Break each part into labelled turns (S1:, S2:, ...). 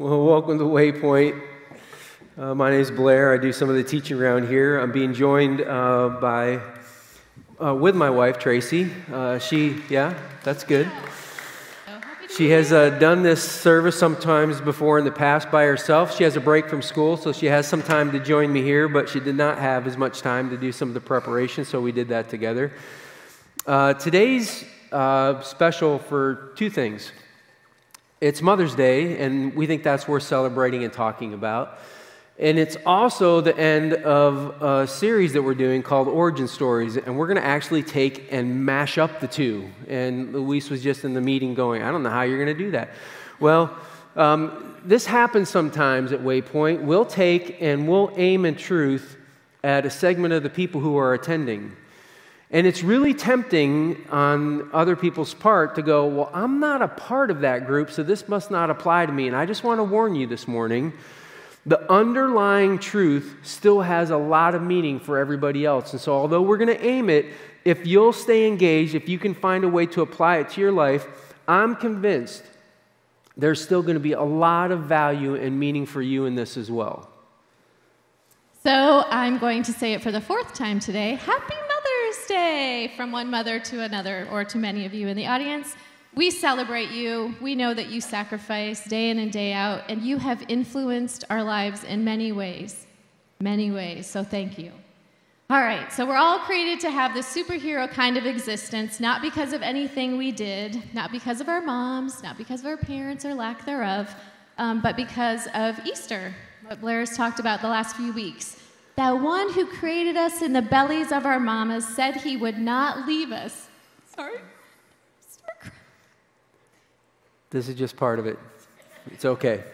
S1: Well, welcome to Waypoint. Uh, my name is Blair. I do some of the teaching around here. I'm being joined uh, by, uh, with my wife, Tracy. Uh, she, yeah, that's good. She has uh, done this service sometimes before in the past by herself. She has a break from school, so she has some time to join me here, but she did not have as much time to do some of the preparation, so we did that together. Uh, today's special for two things. It's Mother's Day, and we think that's worth celebrating and talking about. And it's also the end of a series that we're doing called Origin Stories. And we're going to actually take and mash up the two. And Luis was just in the meeting going, I don't know how you're going to do that. Well, um, this happens sometimes at Waypoint. We'll take and we'll aim in truth at a segment of the people who are attending. And it's really tempting on other people's part to go, Well, I'm not a part of that group, so this must not apply to me. And I just want to warn you this morning the underlying truth still has a lot of meaning for everybody else. And so, although we're going to aim it, if you'll stay engaged, if you can find a way to apply it to your life, I'm convinced there's still going to be a lot of value and meaning for you in this as well.
S2: So, I'm going to say it for the fourth time today. Happy Day from one mother to another, or to many of you in the audience. We celebrate you. We know that you sacrifice day in and day out, and you have influenced our lives in many ways. Many ways. So thank you. All right, so we're all created to have this superhero kind of existence, not because of anything we did, not because of our moms, not because of our parents or lack thereof, um, but because of Easter, what Blair has talked about the last few weeks. That one who created us in the bellies of our mamas said he would not leave us. Sorry.
S1: This is just part of it. It's okay.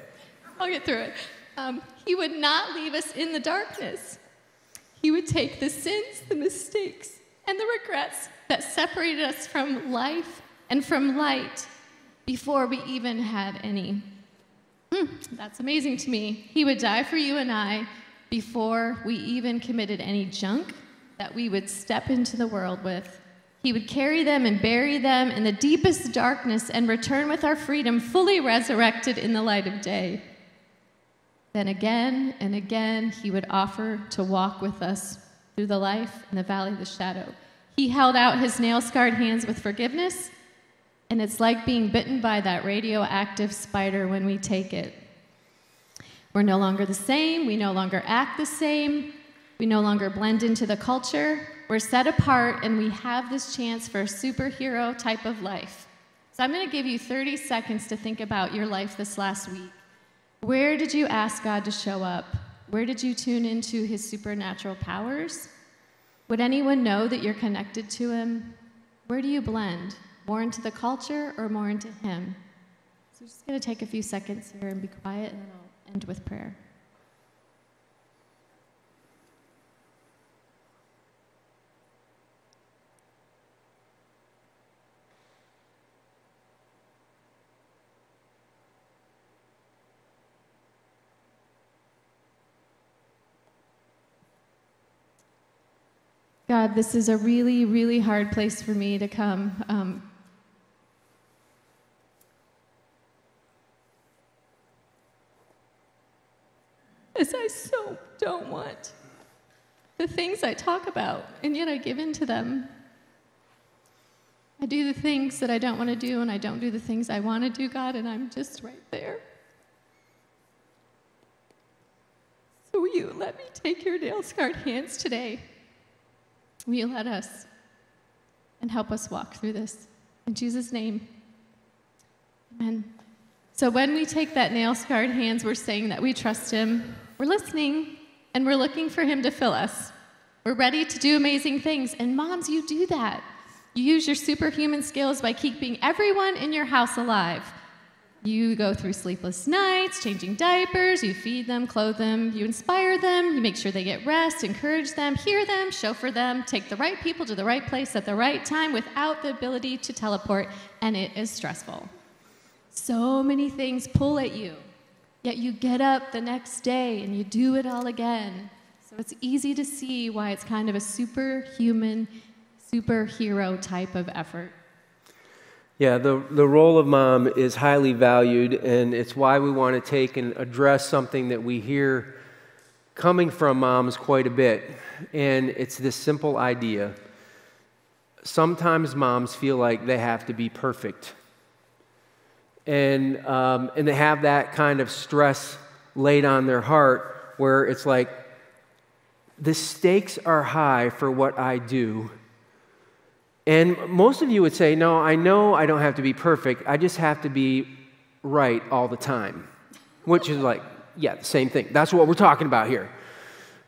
S2: I'll get through it. Um, he would not leave us in the darkness. He would take the sins, the mistakes, and the regrets that separated us from life and from light before we even had any. Mm, that's amazing to me. He would die for you and I before we even committed any junk that we would step into the world with. He would carry them and bury them in the deepest darkness and return with our freedom fully resurrected in the light of day. Then again and again, he would offer to walk with us through the life in the valley of the shadow. He held out his nail scarred hands with forgiveness, and it's like being bitten by that radioactive spider when we take it. We're no longer the same, we no longer act the same, we no longer blend into the culture. We're set apart and we have this chance for a superhero type of life. So I'm going to give you 30 seconds to think about your life this last week. Where did you ask God to show up? Where did you tune into his supernatural powers? Would anyone know that you're connected to him? Where do you blend? More into the culture or more into him? So just going to take a few seconds here and be quiet, and I'll end with prayer. God, this is a really, really hard place for me to come. Um, as I so don't want the things I talk about, and yet I give in to them. I do the things that I don't want to do, and I don't do the things I want to do, God, and I'm just right there. So, will you let me take your nail scarred hands today? Will you let us and help us walk through this? In Jesus' name, amen. So when we take that nail scarred hands, we're saying that we trust Him, we're listening, and we're looking for Him to fill us. We're ready to do amazing things. And moms, you do that. You use your superhuman skills by keeping everyone in your house alive. You go through sleepless nights, changing diapers, you feed them, clothe them, you inspire them, you make sure they get rest, encourage them, hear them, chauffeur them, take the right people to the right place at the right time without the ability to teleport, and it is stressful. So many things pull at you, yet you get up the next day and you do it all again. So it's easy to see why it's kind of a superhuman, superhero type of effort.
S1: Yeah, the, the role of mom is highly valued, and it's why we want to take and address something that we hear coming from moms quite a bit. And it's this simple idea. Sometimes moms feel like they have to be perfect. And, um, and they have that kind of stress laid on their heart where it's like, the stakes are high for what I do and most of you would say, No, I know I don't have to be perfect. I just have to be right all the time. Which is like, yeah, the same thing. That's what we're talking about here.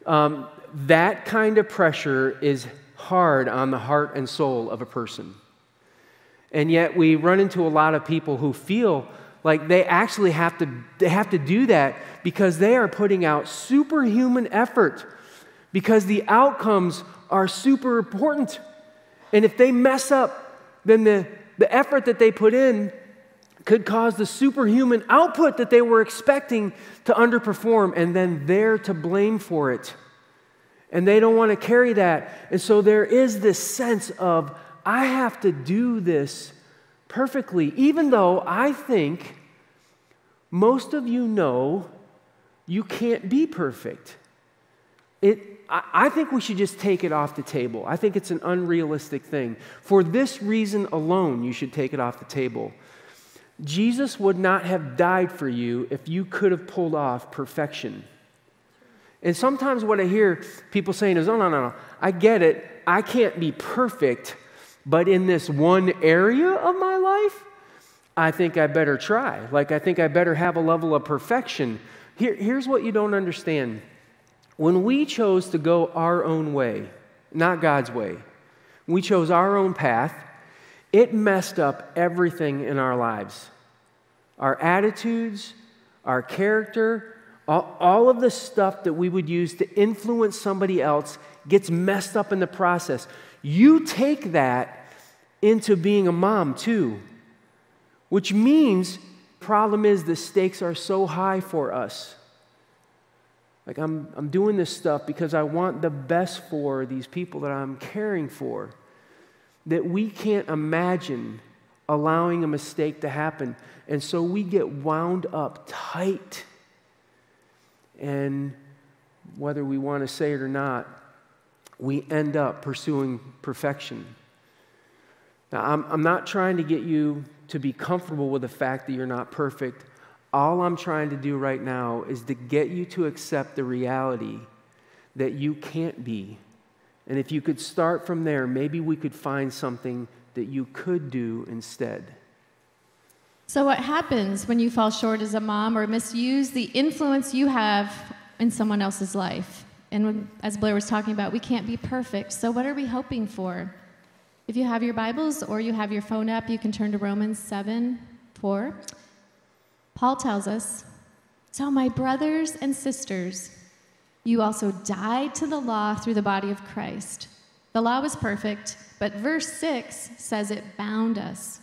S1: Um, that kind of pressure is hard on the heart and soul of a person. And yet we run into a lot of people who feel like they actually have to, they have to do that because they are putting out superhuman effort because the outcomes are super important. And if they mess up, then the, the effort that they put in could cause the superhuman output that they were expecting to underperform, and then they're to blame for it. And they don't want to carry that. And so there is this sense of, I have to do this perfectly, even though I think most of you know you can't be perfect. It, I think we should just take it off the table. I think it's an unrealistic thing. For this reason alone, you should take it off the table. Jesus would not have died for you if you could have pulled off perfection. And sometimes what I hear people saying is, oh, no, no, no, I get it. I can't be perfect, but in this one area of my life, I think I better try. Like, I think I better have a level of perfection. Here, here's what you don't understand when we chose to go our own way, not God's way, we chose our own path, it messed up everything in our lives our attitudes, our character, all, all, of the stuff that we would use to influence somebody else gets messed up in the process. You take that into being a mom too, which means problem is the stakes are so high for us. Like, I'm, I'm doing this stuff because I want the best for these people that I'm caring for. That we can't imagine allowing a mistake to happen. And so we get wound up tight. And whether we want to say it or not, we end up pursuing perfection. Now, I'm, I'm not trying to get you to be comfortable with the fact that you're not perfect. All I'm trying to do right now is to get you to accept the reality that you can't be. And if you could start from there, maybe we could find something that you could do instead.
S2: So, what happens when you fall short as a mom or misuse the influence you have in someone else's life? And as Blair was talking about, we can't be perfect. So, what are we hoping for? If you have your Bibles or you have your phone app, you can turn to Romans 7 4. Paul tells us So, my brothers and sisters, you also died to the law through the body of Christ. The law was perfect, but verse 6 says it bound us.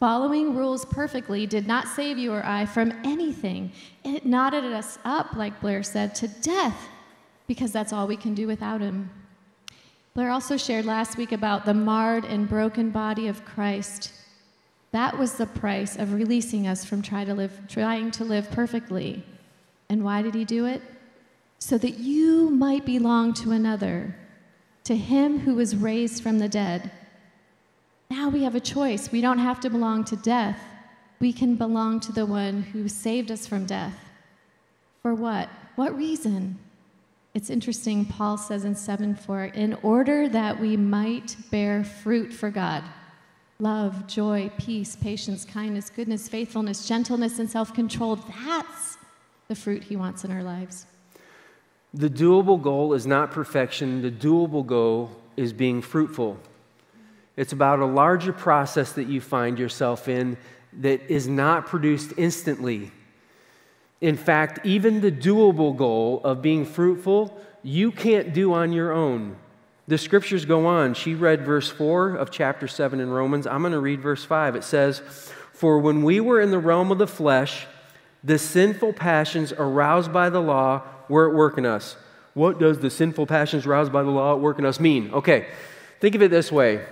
S2: Following rules perfectly did not save you or I from anything. It knotted us up, like Blair said, to death, because that's all we can do without him. Blair also shared last week about the marred and broken body of Christ that was the price of releasing us from try to live, trying to live perfectly. And why did he do it? So that you might belong to another, to him who was raised from the dead. Now we have a choice. We don't have to belong to death. We can belong to the one who saved us from death. For what? What reason? It's interesting, Paul says in 7 4, in order that we might bear fruit for God love, joy, peace, patience, kindness, goodness, faithfulness, gentleness, and self control. That's the fruit He wants in our lives.
S1: The doable goal is not perfection, the doable goal is being fruitful. It's about a larger process that you find yourself in that is not produced instantly. In fact, even the doable goal of being fruitful, you can't do on your own. The scriptures go on. She read verse 4 of chapter 7 in Romans. I'm going to read verse 5. It says, For when we were in the realm of the flesh, the sinful passions aroused by the law were at work in us. What does the sinful passions aroused by the law at work in us mean? Okay, think of it this way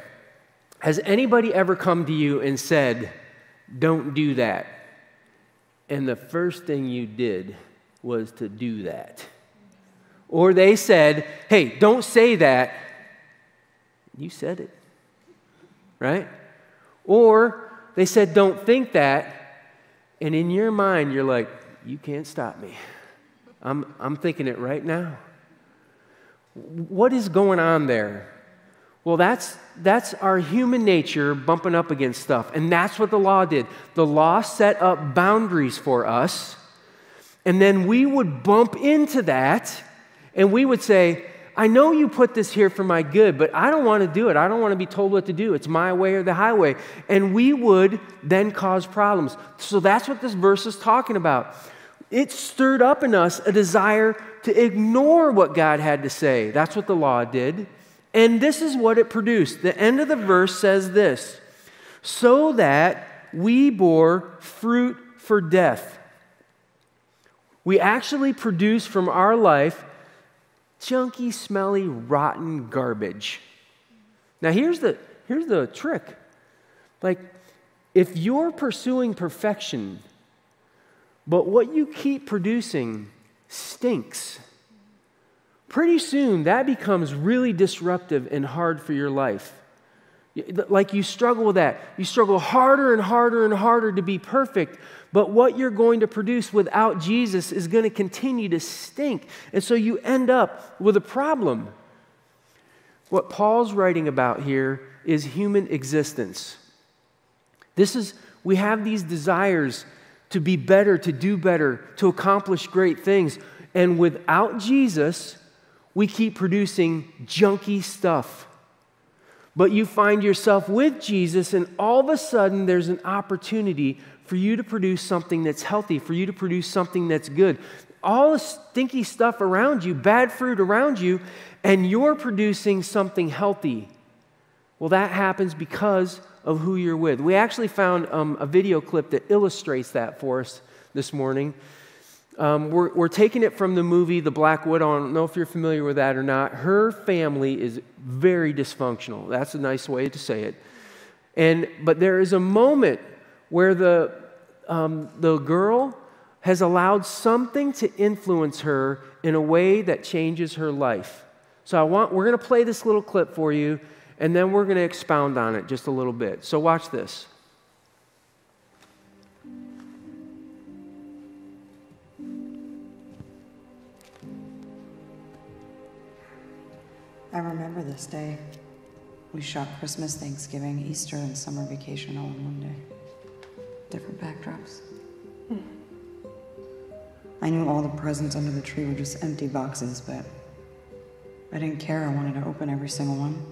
S1: Has anybody ever come to you and said, Don't do that? And the first thing you did was to do that. Or they said, Hey, don't say that. You said it, right? Or they said, Don't think that. And in your mind, you're like, You can't stop me. I'm, I'm thinking it right now. What is going on there? Well, that's, that's our human nature bumping up against stuff. And that's what the law did. The law set up boundaries for us. And then we would bump into that and we would say, I know you put this here for my good, but I don't want to do it. I don't want to be told what to do. It's my way or the highway. And we would then cause problems. So that's what this verse is talking about. It stirred up in us a desire to ignore what God had to say. That's what the law did. And this is what it produced. The end of the verse says this so that we bore fruit for death. We actually produce from our life junky, smelly, rotten garbage. Now, here's the, here's the trick. Like, if you're pursuing perfection, but what you keep producing stinks, pretty soon that becomes really disruptive and hard for your life. Like you struggle with that. You struggle harder and harder and harder to be perfect, but what you're going to produce without Jesus is going to continue to stink. And so you end up with a problem. What Paul's writing about here is human existence. This is, we have these desires to be better, to do better, to accomplish great things. And without Jesus, we keep producing junky stuff. But you find yourself with Jesus, and all of a sudden there's an opportunity for you to produce something that's healthy, for you to produce something that's good. All the stinky stuff around you, bad fruit around you, and you're producing something healthy. Well, that happens because of who you're with. We actually found um, a video clip that illustrates that for us this morning. Um, we're, we're taking it from the movie The Black Widow. I don't know if you're familiar with that or not. Her family is very dysfunctional. That's a nice way to say it. And, but there is a moment where the, um, the girl has allowed something to influence her in a way that changes her life. So I want, we're going to play this little clip for you, and then we're going to expound on it just a little bit. So watch this.
S3: I remember this day. We shot Christmas, Thanksgiving, Easter, and summer vacation all in one day. Different backdrops. Hmm. I knew all the presents under the tree were just empty boxes, but I didn't care. I wanted to open every single one.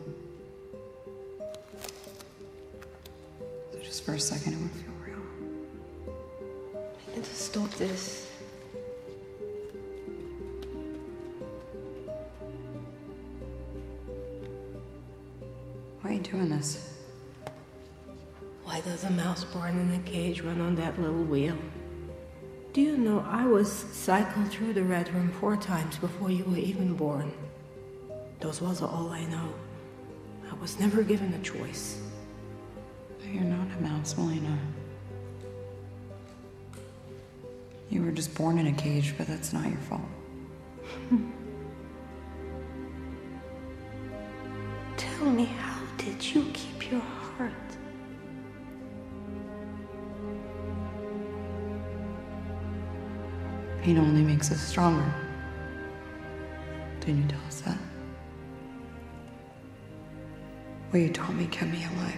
S3: So just for a second, it would feel real.
S4: I need to stop this.
S3: Why are you doing this?
S4: Why does a mouse born in a cage run on that little wheel? Do you know I was cycled through the red room four times before you were even born? Those was all I know. I was never given a choice.
S3: You're not a mouse, Melina. You were just born in a cage, but that's not your fault.
S4: Tell me, how you keep your heart?
S3: Pain only makes us stronger. Didn't you tell us that? What you taught me kept me alive.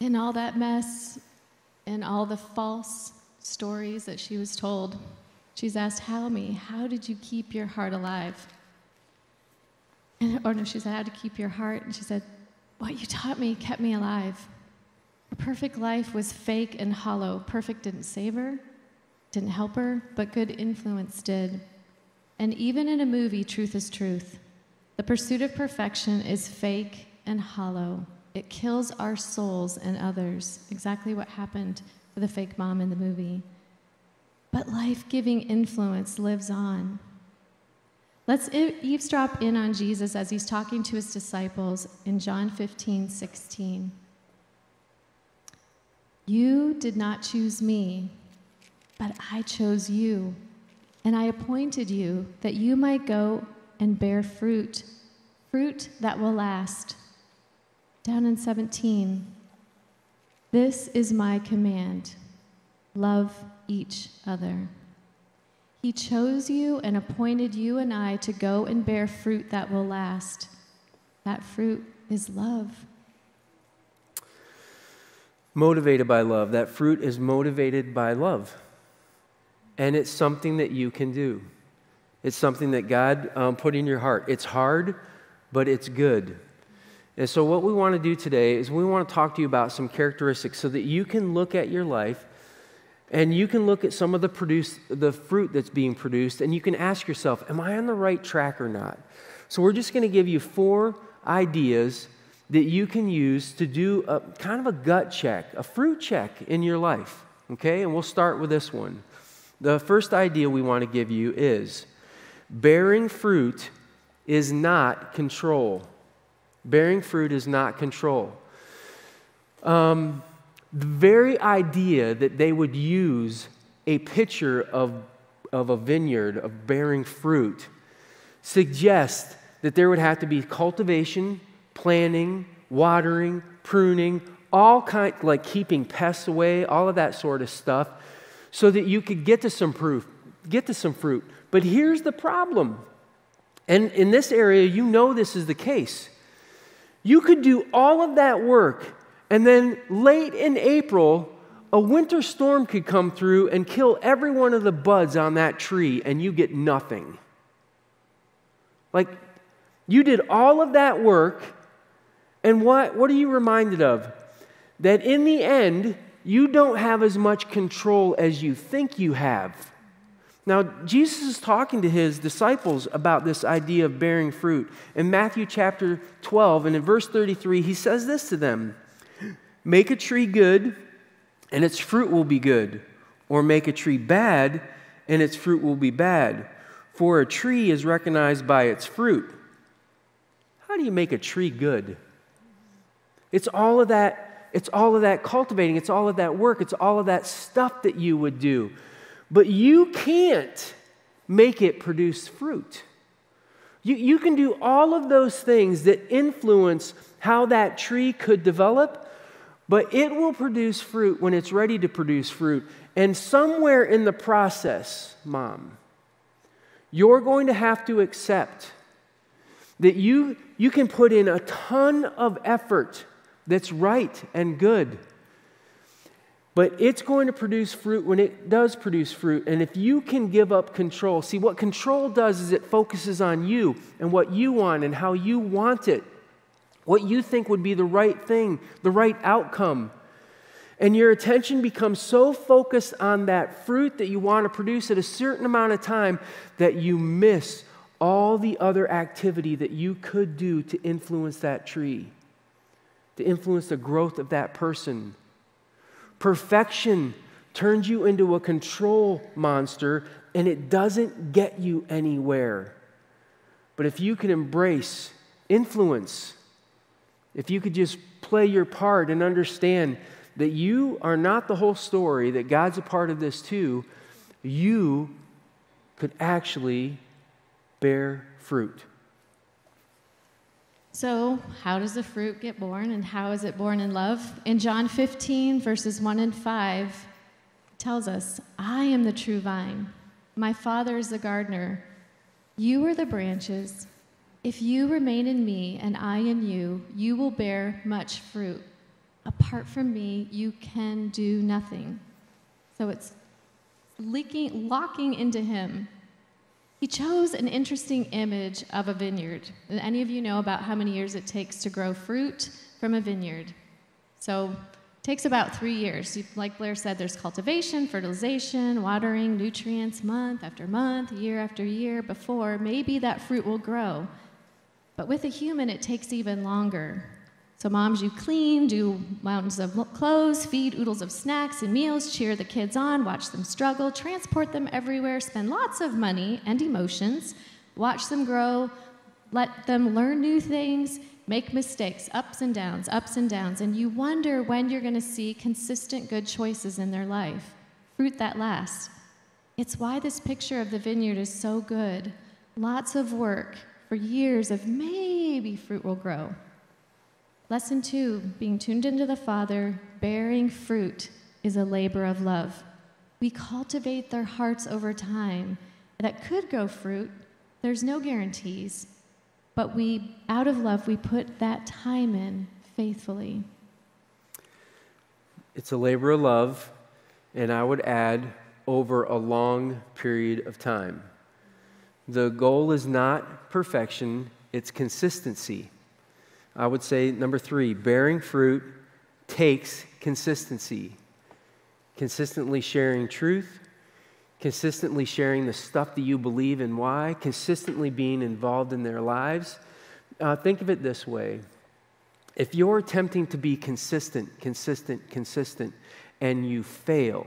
S2: In all that mess and all the false stories that she was told, she's asked, How me? How did you keep your heart alive? And, or no, she said, How to keep your heart? And she said, What you taught me kept me alive. Her perfect life was fake and hollow. Perfect didn't save her, didn't help her, but good influence did. And even in a movie, truth is truth. The pursuit of perfection is fake and hollow. It kills our souls and others. Exactly what happened to the fake mom in the movie. But life giving influence lives on. Let's eavesdrop in on Jesus as he's talking to his disciples in John 15, 16. You did not choose me, but I chose you, and I appointed you that you might go and bear fruit, fruit that will last. Down in 17, this is my command love each other. He chose you and appointed you and I to go and bear fruit that will last. That fruit is love.
S1: Motivated by love. That fruit is motivated by love. And it's something that you can do. It's something that God um, put in your heart. It's hard, but it's good. And so, what we want to do today is we want to talk to you about some characteristics so that you can look at your life and you can look at some of the, produce, the fruit that's being produced and you can ask yourself, Am I on the right track or not? So, we're just going to give you four ideas that you can use to do a kind of a gut check, a fruit check in your life. Okay? And we'll start with this one. The first idea we want to give you is bearing fruit is not control. Bearing fruit is not control. Um, the very idea that they would use a picture of, of a vineyard, of bearing fruit, suggests that there would have to be cultivation, planting, watering, pruning, all kind like keeping pests away, all of that sort of stuff, so that you could get to some proof, get to some fruit. But here's the problem. And in this area, you know this is the case. You could do all of that work, and then late in April, a winter storm could come through and kill every one of the buds on that tree, and you get nothing. Like, you did all of that work, and what, what are you reminded of? That in the end, you don't have as much control as you think you have. Now, Jesus is talking to his disciples about this idea of bearing fruit. In Matthew chapter 12 and in verse 33, he says this to them Make a tree good, and its fruit will be good, or make a tree bad, and its fruit will be bad. For a tree is recognized by its fruit. How do you make a tree good? It's all of that, it's all of that cultivating, it's all of that work, it's all of that stuff that you would do. But you can't make it produce fruit. You, you can do all of those things that influence how that tree could develop, but it will produce fruit when it's ready to produce fruit. And somewhere in the process, mom, you're going to have to accept that you, you can put in a ton of effort that's right and good. But it's going to produce fruit when it does produce fruit. And if you can give up control, see what control does is it focuses on you and what you want and how you want it, what you think would be the right thing, the right outcome. And your attention becomes so focused on that fruit that you want to produce at a certain amount of time that you miss all the other activity that you could do to influence that tree, to influence the growth of that person Perfection turns you into a control monster and it doesn't get you anywhere. But if you can embrace influence, if you could just play your part and understand that you are not the whole story, that God's a part of this too, you could actually bear fruit.
S2: So, how does the fruit get born and how is it born in love? In John 15, verses 1 and 5, it tells us, I am the true vine. My Father is the gardener. You are the branches. If you remain in me and I in you, you will bear much fruit. Apart from me, you can do nothing. So it's leaking, locking into him he chose an interesting image of a vineyard. Any of you know about how many years it takes to grow fruit from a vineyard? So it takes about three years. Like Blair said, there's cultivation, fertilization, watering, nutrients, month after month, year after year, before maybe that fruit will grow. But with a human, it takes even longer. So, moms, you clean, do mountains of clothes, feed oodles of snacks and meals, cheer the kids on, watch them struggle, transport them everywhere, spend lots of money and emotions Watch them grow, let them learn new things, make mistakes, ups and downs, ups and downs, and you wonder when you're going to see consistent good choices in their life, fruit that lasts. It's why this picture of the vineyard is so good. Lots of work for years of maybe fruit will grow. Lesson two being tuned into the Father, bearing fruit is a labor of love. We cultivate their hearts over time that could grow fruit. There's no guarantees, but we, out of love, we put that time in faithfully.
S1: It's a labor of love, and I would add over a long period of time. The goal is not perfection, it's consistency. I would say, number three, bearing fruit takes consistency. Consistently sharing truth, consistently sharing the stuff that you believe and why, consistently being involved in their lives. Uh, think of it this way if you're attempting to be consistent, consistent, consistent, and you fail,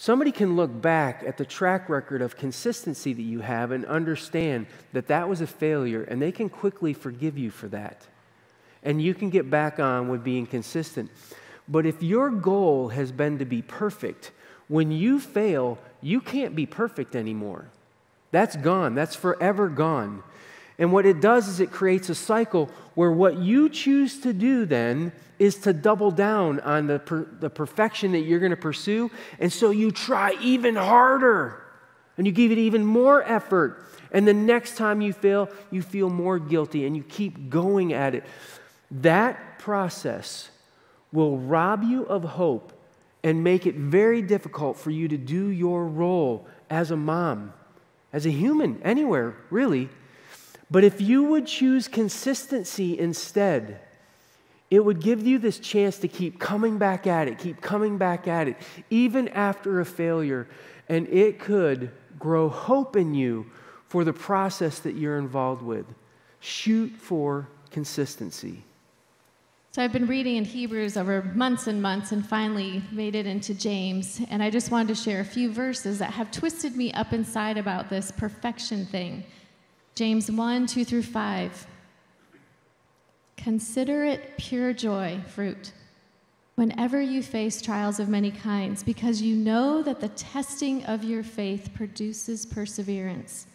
S1: somebody can look back at the track record of consistency that you have and understand that that was a failure, and they can quickly forgive you for that. And you can get back on with being consistent. But if your goal has been to be perfect, when you fail, you can't be perfect anymore. That's gone, that's forever gone. And what it does is it creates a cycle where what you choose to do then is to double down on the, per, the perfection that you're going to pursue. And so you try even harder and you give it even more effort. And the next time you fail, you feel more guilty and you keep going at it. That process will rob you of hope and make it very difficult for you to do your role as a mom, as a human, anywhere, really. But if you would choose consistency instead, it would give you this chance to keep coming back at it, keep coming back at it, even after a failure. And it could grow hope in you for the process that you're involved with. Shoot for consistency.
S2: So I've been reading in Hebrews over months and months and finally made it into James. And I just wanted to share a few verses that have twisted me up inside about this perfection thing. James 1 2 through 5. Consider it pure joy, fruit, whenever you face trials of many kinds, because you know that the testing of your faith produces perseverance.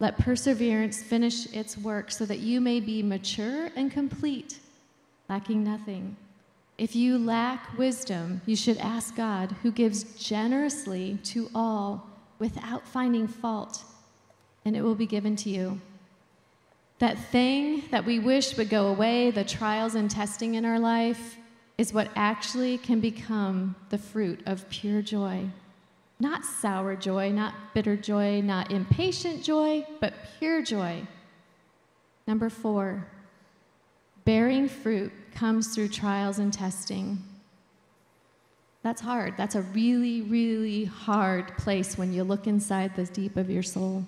S2: Let perseverance finish its work so that you may be mature and complete lacking nothing. If you lack wisdom, you should ask God, who gives generously to all without finding fault, and it will be given to you. That thing that we wish would go away, the trials and testing in our life, is what actually can become the fruit of pure joy. Not sour joy, not bitter joy, not impatient joy, but pure joy. Number four, bearing fruit comes through trials and testing. That's hard. That's a really, really hard place when you look inside the deep of your soul.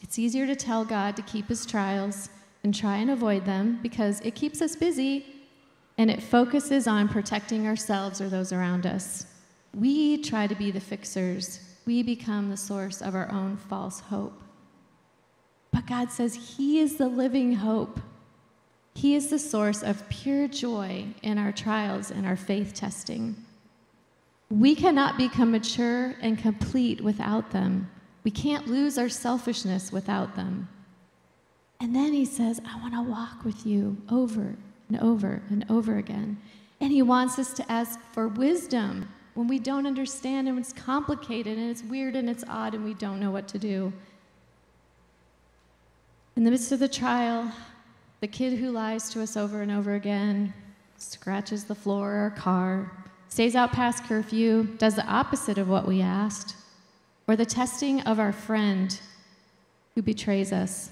S2: It's easier to tell God to keep his trials and try and avoid them because it keeps us busy and it focuses on protecting ourselves or those around us. We try to be the fixers, we become the source of our own false hope. But God says He is the living hope. He is the source of pure joy in our trials and our faith testing. We cannot become mature and complete without them. We can't lose our selfishness without them. And then he says, I want to walk with you over and over and over again. And he wants us to ask for wisdom when we don't understand and it's complicated and it's weird and it's odd and we don't know what to do. In the midst of the trial, the kid who lies to us over and over again, scratches the floor our car, stays out past curfew, does the opposite of what we asked, or the testing of our friend who betrays us,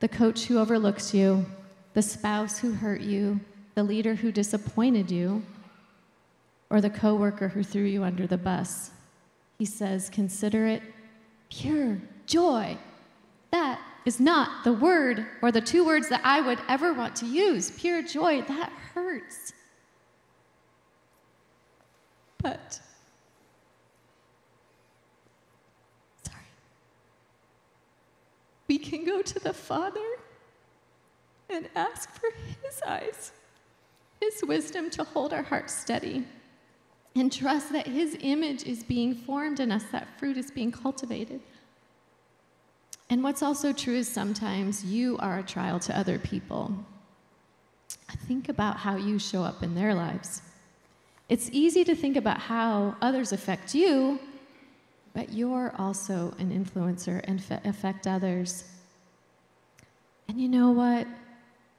S2: the coach who overlooks you, the spouse who hurt you, the leader who disappointed you, or the coworker who threw you under the bus. He says, consider it pure joy. That is not the word or the two words that I would ever want to use. Pure joy, that hurts. But, sorry. We can go to the Father and ask for His eyes, His wisdom to hold our hearts steady, and trust that His image is being formed in us, that fruit is being cultivated. And what's also true is sometimes you are a trial to other people. Think about how you show up in their lives. It's easy to think about how others affect you, but you're also an influencer and affect others. And you know what?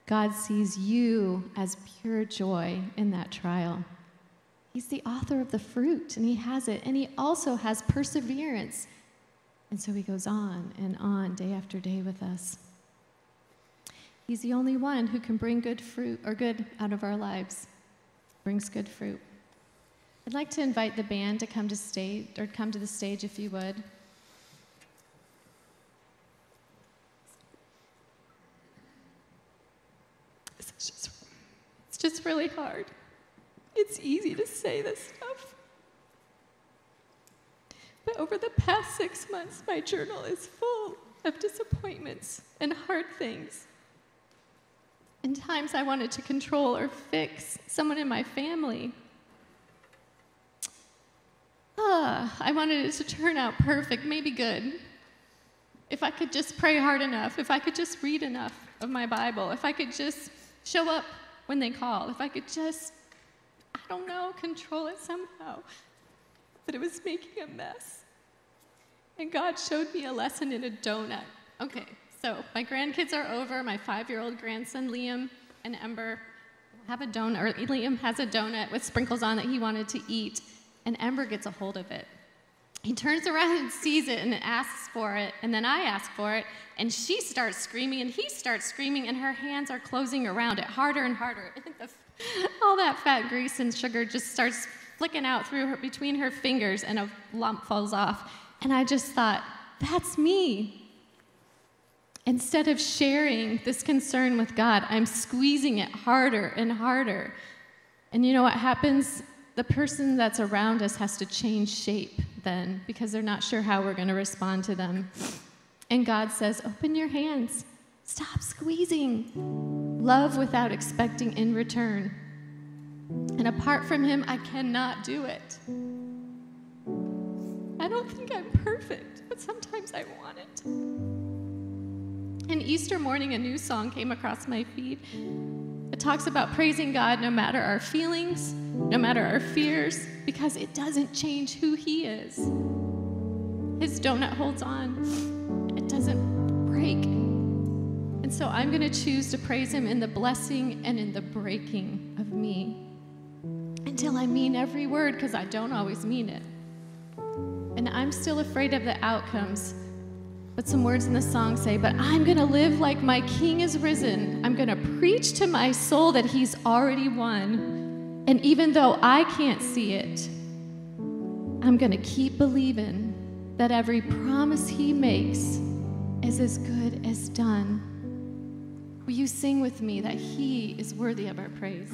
S2: God sees you as pure joy in that trial. He's the author of the fruit, and He has it. And He also has perseverance. And so He goes on and on day after day with us. He's the only one who can bring good fruit or good out of our lives, brings good fruit. I'd like to invite the band to come to stage or come to the stage if you would. It's just, it's just really hard. It's easy to say this stuff. But over the past six months, my journal is full of disappointments and hard things. In times I wanted to control or fix someone in my family. I wanted it to turn out perfect, maybe good. If I could just pray hard enough, if I could just read enough of my Bible, if I could just show up when they call, if I could just, I don't know, control it somehow. But it was making a mess. And God showed me a lesson in a donut. Okay, so my grandkids are over. My five-year-old grandson Liam and Ember have a donut. Liam has a donut with sprinkles on that he wanted to eat, and Ember gets a hold of it. He turns around and sees it and asks for it, and then I ask for it, and she starts screaming, and he starts screaming, and her hands are closing around it harder and harder. all that fat grease and sugar just starts flicking out through her between her fingers, and a lump falls off. And I just thought, that's me. Instead of sharing this concern with God, I'm squeezing it harder and harder. And you know what happens? The person that's around us has to change shape then because they're not sure how we're going to respond to them. And God says, Open your hands, stop squeezing. Love without expecting in return. And apart from Him, I cannot do it. I don't think I'm perfect, but sometimes I want it. And Easter morning, a new song came across my feed. It talks about praising God no matter our feelings, no matter our fears, because it doesn't change who He is. His donut holds on, it doesn't break. And so I'm going to choose to praise Him in the blessing and in the breaking of me until I mean every word, because I don't always mean it. And I'm still afraid of the outcomes but some words in the song say, But I'm going to live like my king is risen. I'm going to preach to my soul that he's already won. And even though I can't see it, I'm going to keep believing that every promise he makes is as good as done. Will you sing with me that he is worthy of our praise?